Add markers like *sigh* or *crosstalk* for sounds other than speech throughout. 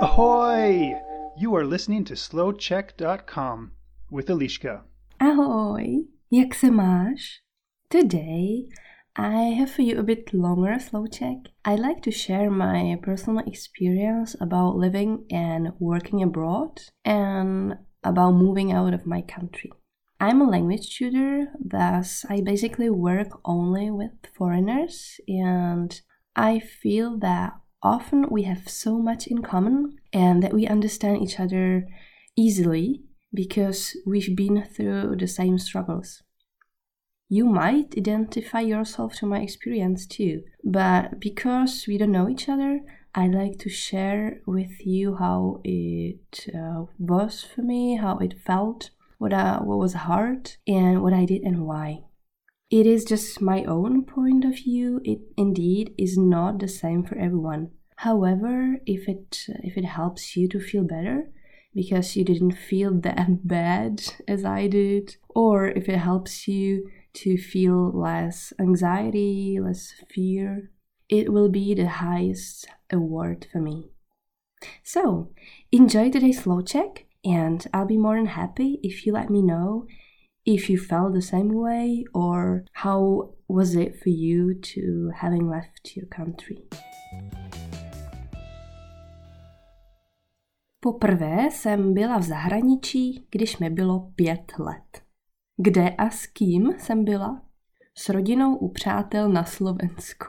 Ahoy! You are listening to slowcheck.com with Alishka. Ahoy! jak se máš? Today, I have for you a bit longer slow check. I'd like to share my personal experience about living and working abroad and about moving out of my country. I'm a language tutor, thus, I basically work only with foreigners, and I feel that often we have so much in common and that we understand each other easily because we've been through the same struggles. You might identify yourself to my experience too, but because we don't know each other, I like to share with you how it uh, was for me, how it felt, what, I, what was hard, and what I did and why. It is just my own point of view. It indeed is not the same for everyone. However, if it if it helps you to feel better because you didn't feel *laughs* that bad as I did, or if it helps you to feel less anxiety, less fear, it will be the highest award for me. So, enjoy today's slow check and I'll be more than happy if you let me know if you felt the same way or how was it for you to having left your country. Poprvé jsem byla v zahraničí, když mi bylo pět let. Kde a s kým jsem byla? S rodinou u přátel na Slovensku.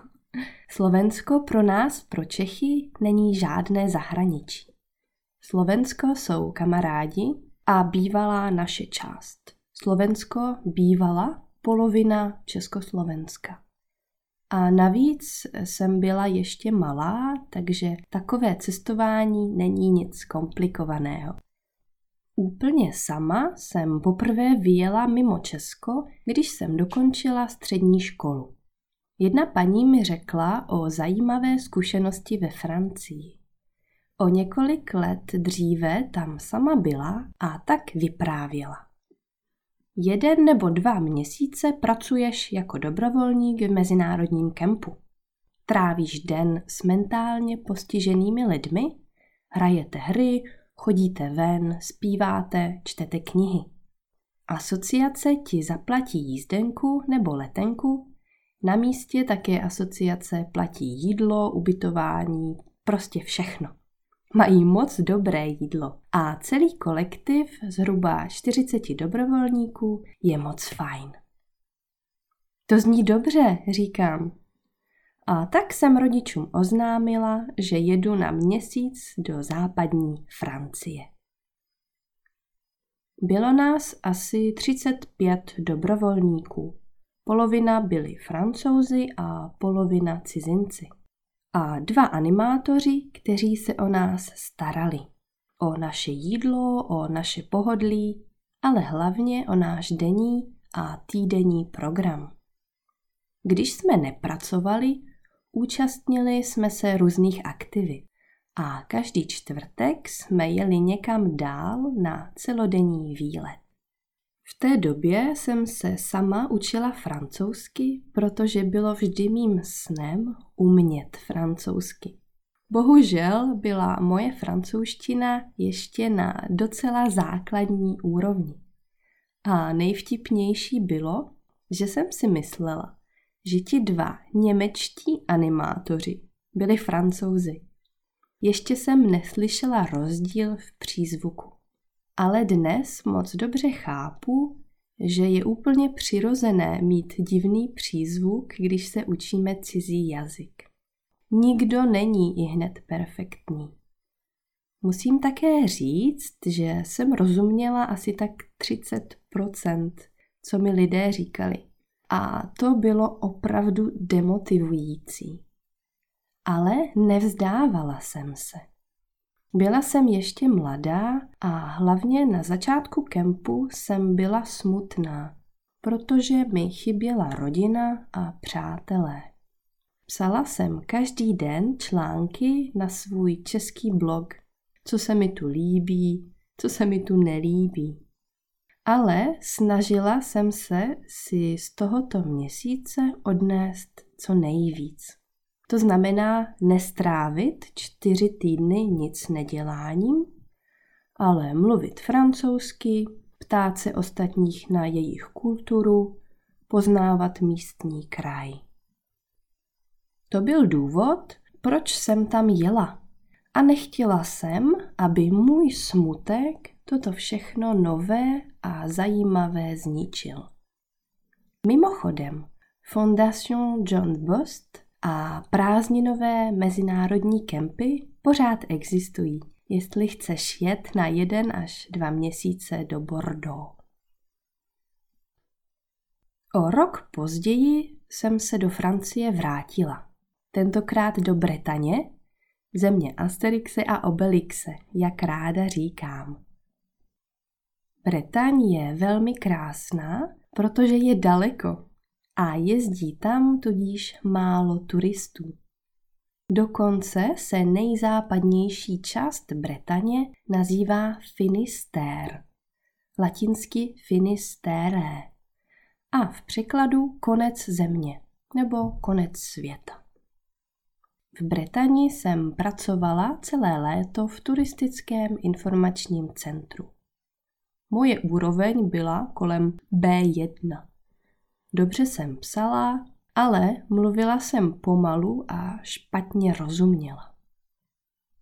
Slovensko pro nás, pro Čechy, není žádné zahraničí. Slovensko jsou kamarádi a bývalá naše část. Slovensko bývala polovina Československa. A navíc jsem byla ještě malá, takže takové cestování není nic komplikovaného. Úplně sama jsem poprvé vyjela mimo Česko, když jsem dokončila střední školu. Jedna paní mi řekla o zajímavé zkušenosti ve Francii. O několik let dříve tam sama byla a tak vyprávěla. Jeden nebo dva měsíce pracuješ jako dobrovolník v mezinárodním kempu. Trávíš den s mentálně postiženými lidmi, hrajete hry, chodíte ven, zpíváte, čtete knihy. Asociace ti zaplatí jízdenku nebo letenku, na místě také asociace platí jídlo, ubytování, prostě všechno. Mají moc dobré jídlo a celý kolektiv zhruba 40 dobrovolníků je moc fajn. To zní dobře, říkám. A tak jsem rodičům oznámila, že jedu na měsíc do západní Francie. Bylo nás asi 35 dobrovolníků. Polovina byli francouzi a polovina cizinci a dva animátoři, kteří se o nás starali. O naše jídlo, o naše pohodlí, ale hlavně o náš denní a týdenní program. Když jsme nepracovali, účastnili jsme se různých aktivit a každý čtvrtek jsme jeli někam dál na celodenní výlet. V té době jsem se sama učila francouzsky, protože bylo vždy mým snem umět francouzsky. Bohužel byla moje francouzština ještě na docela základní úrovni. A nejvtipnější bylo, že jsem si myslela, že ti dva němečtí animátoři byli francouzi. Ještě jsem neslyšela rozdíl v přízvuku ale dnes moc dobře chápu, že je úplně přirozené mít divný přízvuk, když se učíme cizí jazyk. Nikdo není i hned perfektní. Musím také říct, že jsem rozuměla asi tak 30%, co mi lidé říkali. A to bylo opravdu demotivující. Ale nevzdávala jsem se. Byla jsem ještě mladá a hlavně na začátku kempu jsem byla smutná, protože mi chyběla rodina a přátelé. Psala jsem každý den články na svůj český blog, co se mi tu líbí, co se mi tu nelíbí. Ale snažila jsem se si z tohoto měsíce odnést co nejvíc. To znamená nestrávit čtyři týdny nic neděláním, ale mluvit francouzsky, ptát se ostatních na jejich kulturu, poznávat místní kraj. To byl důvod, proč jsem tam jela. A nechtěla jsem, aby můj smutek toto všechno nové a zajímavé zničil. Mimochodem, Fondation John Bost a prázdninové mezinárodní kempy pořád existují, jestli chceš jet na jeden až dva měsíce do Bordeaux. O rok později jsem se do Francie vrátila. Tentokrát do Bretaně, země Asterixe a Obelixe, jak ráda říkám. Bretaň je velmi krásná, protože je daleko a jezdí tam tudíž málo turistů. Dokonce se nejzápadnější část Bretaně nazývá Finisterre, latinsky Finisterre a v překladu konec země nebo konec světa. V Bretani jsem pracovala celé léto v turistickém informačním centru. Moje úroveň byla kolem B1. Dobře jsem psala, ale mluvila jsem pomalu a špatně rozuměla.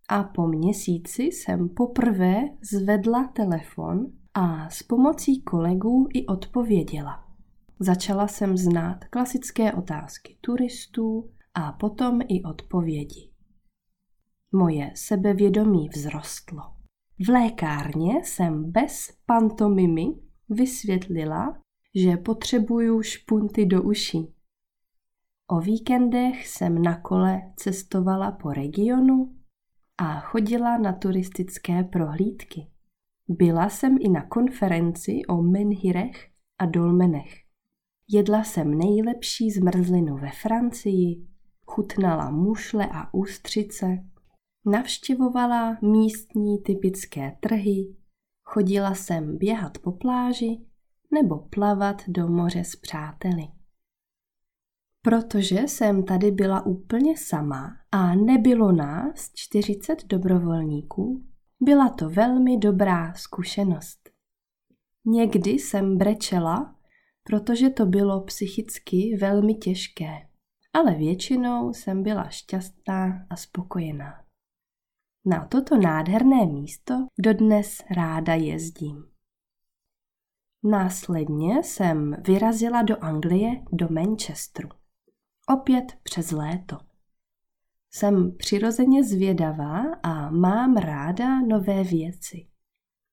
A po měsíci jsem poprvé zvedla telefon a s pomocí kolegů i odpověděla. Začala jsem znát klasické otázky turistů a potom i odpovědi. Moje sebevědomí vzrostlo. V lékárně jsem bez pantomimy vysvětlila, že potřebuju špunty do uší. O víkendech jsem na kole cestovala po regionu a chodila na turistické prohlídky. Byla jsem i na konferenci o menhirech a dolmenech. Jedla jsem nejlepší zmrzlinu ve Francii, chutnala mušle a ústřice, navštěvovala místní typické trhy, chodila jsem běhat po pláži nebo plavat do moře s přáteli. Protože jsem tady byla úplně sama a nebylo nás 40 dobrovolníků, byla to velmi dobrá zkušenost. Někdy jsem brečela, protože to bylo psychicky velmi těžké, ale většinou jsem byla šťastná a spokojená. Na toto nádherné místo dodnes ráda jezdím. Následně jsem vyrazila do Anglie, do Manchesteru. Opět přes léto. Jsem přirozeně zvědavá a mám ráda nové věci.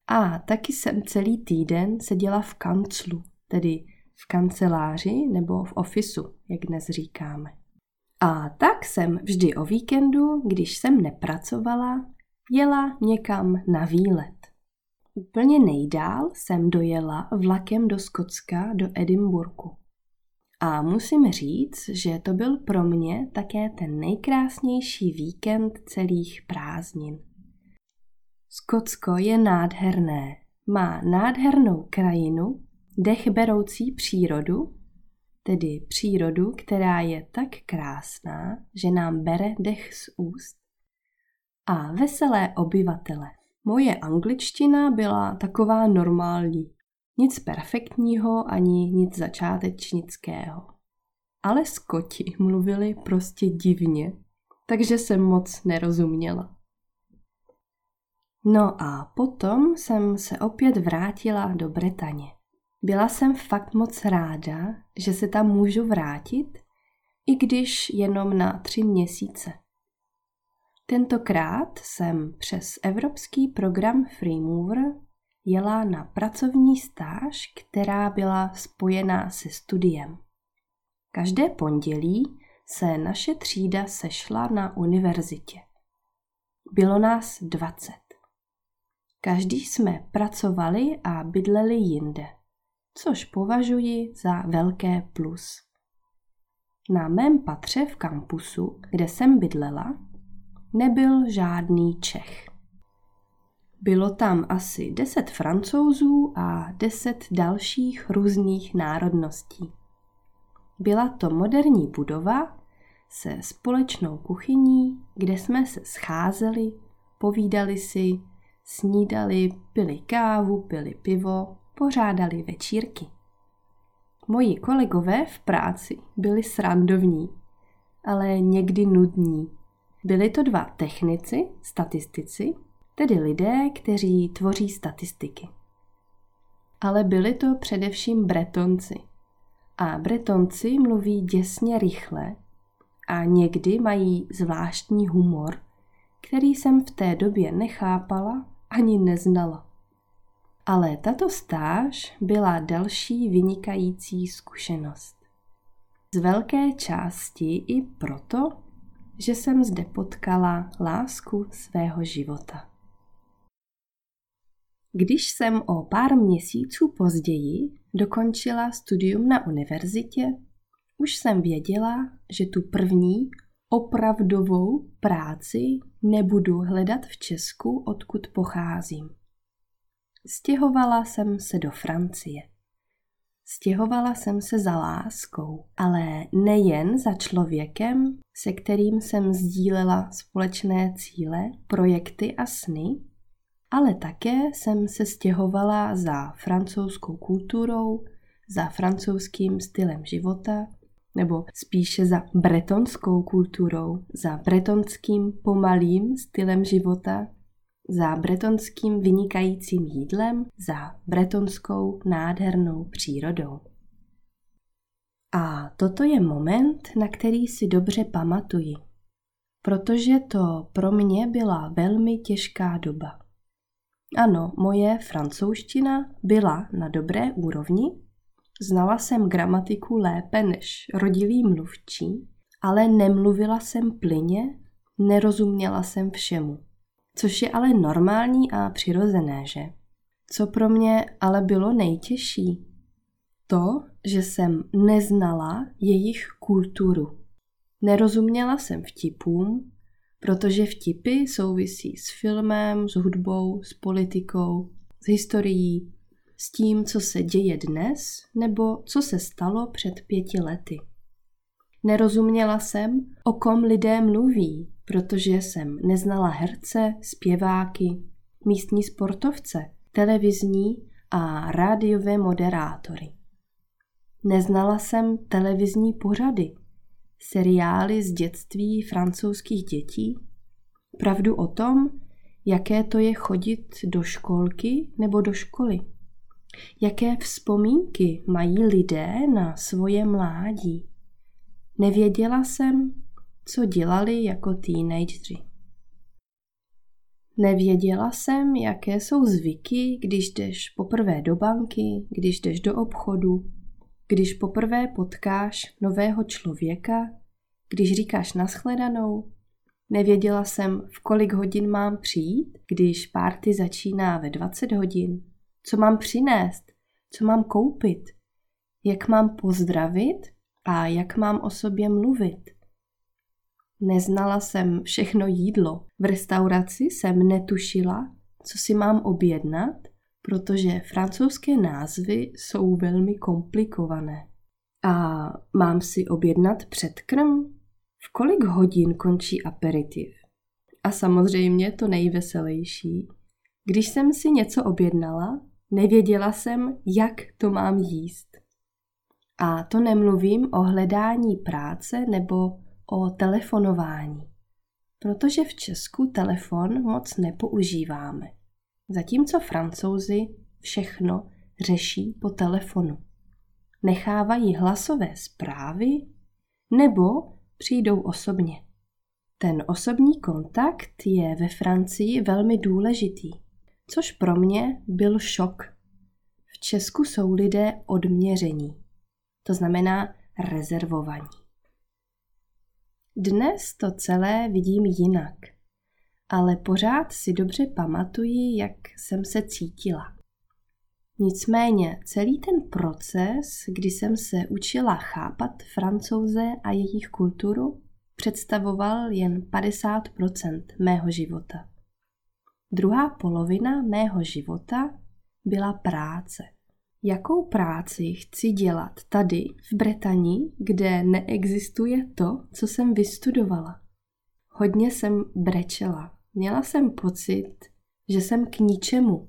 A taky jsem celý týden seděla v kanclu, tedy v kanceláři nebo v ofisu, jak dnes říkáme. A tak jsem vždy o víkendu, když jsem nepracovala, jela někam na výlet. Úplně nejdál jsem dojela vlakem do Skotska, do Edinburgu. A musím říct, že to byl pro mě také ten nejkrásnější víkend celých prázdnin. Skotsko je nádherné. Má nádhernou krajinu, dechberoucí přírodu, tedy přírodu, která je tak krásná, že nám bere dech z úst, a veselé obyvatele. Moje angličtina byla taková normální. Nic perfektního ani nic začátečnického. Ale Skoti mluvili prostě divně, takže jsem moc nerozuměla. No a potom jsem se opět vrátila do Bretaně. Byla jsem fakt moc ráda, že se tam můžu vrátit, i když jenom na tři měsíce. Tentokrát jsem přes evropský program Freemover jela na pracovní stáž, která byla spojená se studiem. Každé pondělí se naše třída sešla na univerzitě. Bylo nás 20. Každý jsme pracovali a bydleli jinde, což považuji za velké plus. Na mém patře v kampusu, kde jsem bydlela, nebyl žádný Čech. Bylo tam asi deset francouzů a deset dalších různých národností. Byla to moderní budova, se společnou kuchyní, kde jsme se scházeli, povídali si, snídali, pili kávu, pili pivo, pořádali večírky. Moji kolegové v práci byli srandovní, ale někdy nudní. Byli to dva technici, statistici, tedy lidé, kteří tvoří statistiky. Ale byli to především bretonci. A bretonci mluví děsně rychle a někdy mají zvláštní humor, který jsem v té době nechápala ani neznala. Ale tato stáž byla další vynikající zkušenost. Z velké části i proto, že jsem zde potkala lásku svého života. Když jsem o pár měsíců později dokončila studium na univerzitě, už jsem věděla, že tu první opravdovou práci nebudu hledat v Česku, odkud pocházím. Stěhovala jsem se do Francie. Stěhovala jsem se za láskou, ale nejen za člověkem, se kterým jsem sdílela společné cíle, projekty a sny, ale také jsem se stěhovala za francouzskou kulturou, za francouzským stylem života, nebo spíše za bretonskou kulturou, za bretonským pomalým stylem života, za bretonským vynikajícím jídlem, za bretonskou nádhernou přírodou. A toto je moment, na který si dobře pamatuji, protože to pro mě byla velmi těžká doba. Ano, moje francouzština byla na dobré úrovni, znala jsem gramatiku lépe než rodilý mluvčí, ale nemluvila jsem plyně, nerozuměla jsem všemu což je ale normální a přirozené, že? Co pro mě ale bylo nejtěžší? To, že jsem neznala jejich kulturu. Nerozuměla jsem vtipům, protože vtipy souvisí s filmem, s hudbou, s politikou, s historií, s tím, co se děje dnes nebo co se stalo před pěti lety. Nerozuměla jsem, o kom lidé mluví, protože jsem neznala herce, zpěváky, místní sportovce, televizní a rádiové moderátory. Neznala jsem televizní pořady, seriály z dětství francouzských dětí, pravdu o tom, jaké to je chodit do školky nebo do školy. Jaké vzpomínky mají lidé na svoje mládí. Nevěděla jsem, co dělali jako teenageři. Nevěděla jsem, jaké jsou zvyky, když jdeš poprvé do banky, když jdeš do obchodu, když poprvé potkáš nového člověka, když říkáš naschledanou. Nevěděla jsem, v kolik hodin mám přijít, když párty začíná ve 20 hodin, co mám přinést, co mám koupit, jak mám pozdravit a jak mám o sobě mluvit. Neznala jsem všechno jídlo. V restauraci jsem netušila, co si mám objednat, protože francouzské názvy jsou velmi komplikované. A mám si objednat předkrm? V kolik hodin končí aperitiv? A samozřejmě to nejveselější. Když jsem si něco objednala, nevěděla jsem, jak to mám jíst. A to nemluvím o hledání práce nebo o telefonování, protože v Česku telefon moc nepoužíváme, zatímco francouzi všechno řeší po telefonu. Nechávají hlasové zprávy nebo přijdou osobně. Ten osobní kontakt je ve Francii velmi důležitý, což pro mě byl šok. V Česku jsou lidé odměření, to znamená rezervovaní. Dnes to celé vidím jinak, ale pořád si dobře pamatuji, jak jsem se cítila. Nicméně celý ten proces, kdy jsem se učila chápat francouze a jejich kulturu, představoval jen 50% mého života. Druhá polovina mého života byla práce. Jakou práci chci dělat tady v Bretani, kde neexistuje to, co jsem vystudovala. Hodně jsem brečela. Měla jsem pocit, že jsem k ničemu.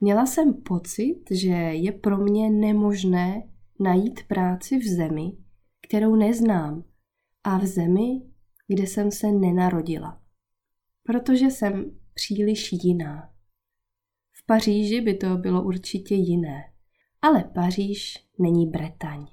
Měla jsem pocit, že je pro mě nemožné najít práci v zemi, kterou neznám a v zemi, kde jsem se nenarodila. Protože jsem příliš jiná. V Paříži by to bylo určitě jiné, ale Paříž není Bretaň.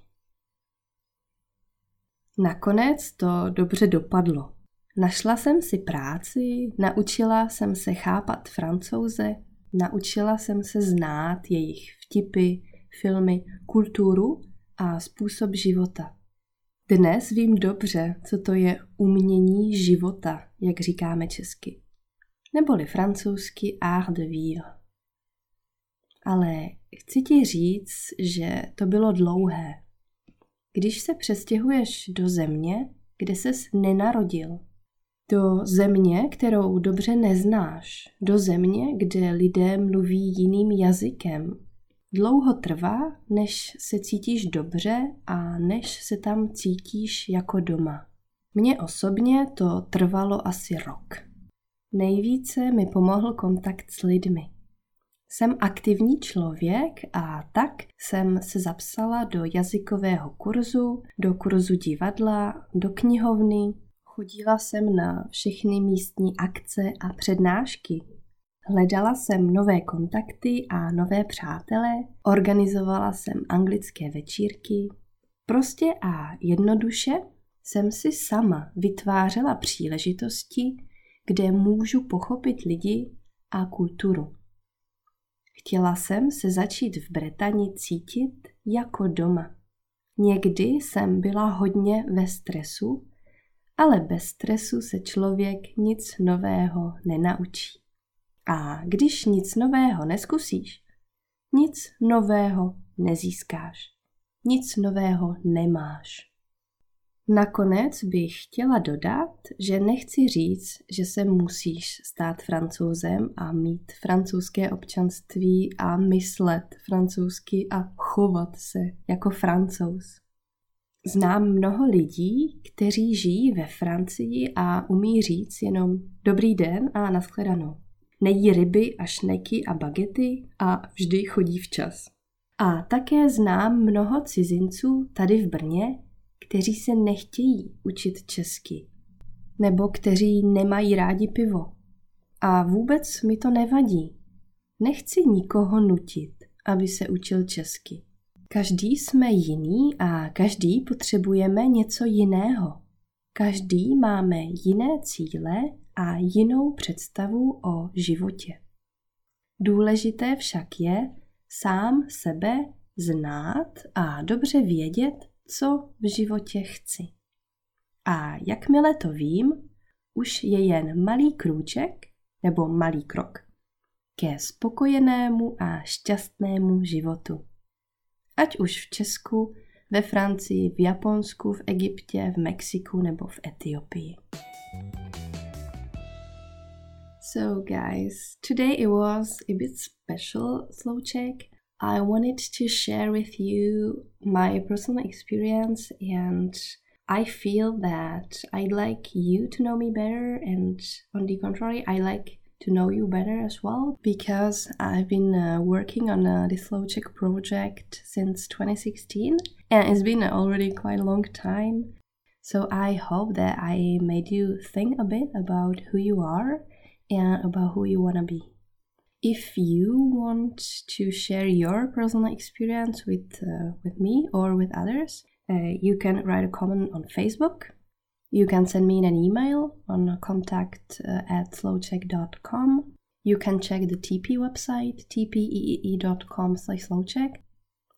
Nakonec to dobře dopadlo. Našla jsem si práci, naučila jsem se chápat francouze, naučila jsem se znát jejich vtipy, filmy, kulturu a způsob života. Dnes vím dobře, co to je umění života, jak říkáme česky. Neboli francouzsky art de vivre. Ale chci ti říct, že to bylo dlouhé. Když se přestěhuješ do země, kde ses nenarodil, do země, kterou dobře neznáš, do země, kde lidé mluví jiným jazykem. Dlouho trvá, než se cítíš dobře a než se tam cítíš jako doma. Mně osobně to trvalo asi rok. Nejvíce mi pomohl kontakt s lidmi. Jsem aktivní člověk a tak jsem se zapsala do jazykového kurzu, do kurzu divadla, do knihovny, Chodila jsem na všechny místní akce a přednášky. Hledala jsem nové kontakty a nové přátele, organizovala jsem anglické večírky. Prostě a jednoduše jsem si sama vytvářela příležitosti, kde můžu pochopit lidi a kulturu. Chtěla jsem se začít v Bretani cítit jako doma. Někdy jsem byla hodně ve stresu ale bez stresu se člověk nic nového nenaučí. A když nic nového neskusíš, nic nového nezískáš. Nic nového nemáš. Nakonec bych chtěla dodat, že nechci říct, že se musíš stát francouzem a mít francouzské občanství a myslet francouzsky a chovat se jako francouz. Znám mnoho lidí, kteří žijí ve Francii a umí říct jenom dobrý den a nashledanou. Nejí ryby a šneky a bagety a vždy chodí včas. A také znám mnoho cizinců tady v Brně, kteří se nechtějí učit česky. Nebo kteří nemají rádi pivo. A vůbec mi to nevadí. Nechci nikoho nutit, aby se učil česky. Každý jsme jiný a každý potřebujeme něco jiného. Každý máme jiné cíle a jinou představu o životě. Důležité však je sám sebe znát a dobře vědět, co v životě chci. A jakmile to vím, už je jen malý krůček nebo malý krok ke spokojenému a šťastnému životu ať už v Česku, ve Francii, v Japonsku, v Egyptě, v Mexiku nebo v Etiopii. So guys, today it was a bit special slow check. I wanted to share with you my personal experience and I feel that I'd like you to know me better and on the contrary, I like to know you better as well because I've been uh, working on uh, this Slow Check project since 2016 and it's been already quite a long time. So I hope that I made you think a bit about who you are and about who you want to be. If you want to share your personal experience with uh, with me or with others, uh, you can write a comment on Facebook you can send me an email on contact uh, at slowcheck.com. You can check the TP website, tpee.com slash slowcheck.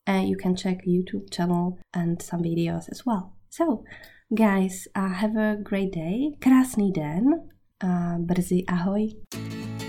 And you can check YouTube channel and some videos as well. So, guys, uh, have a great day. Krásný den. Uh, brzy ahoj.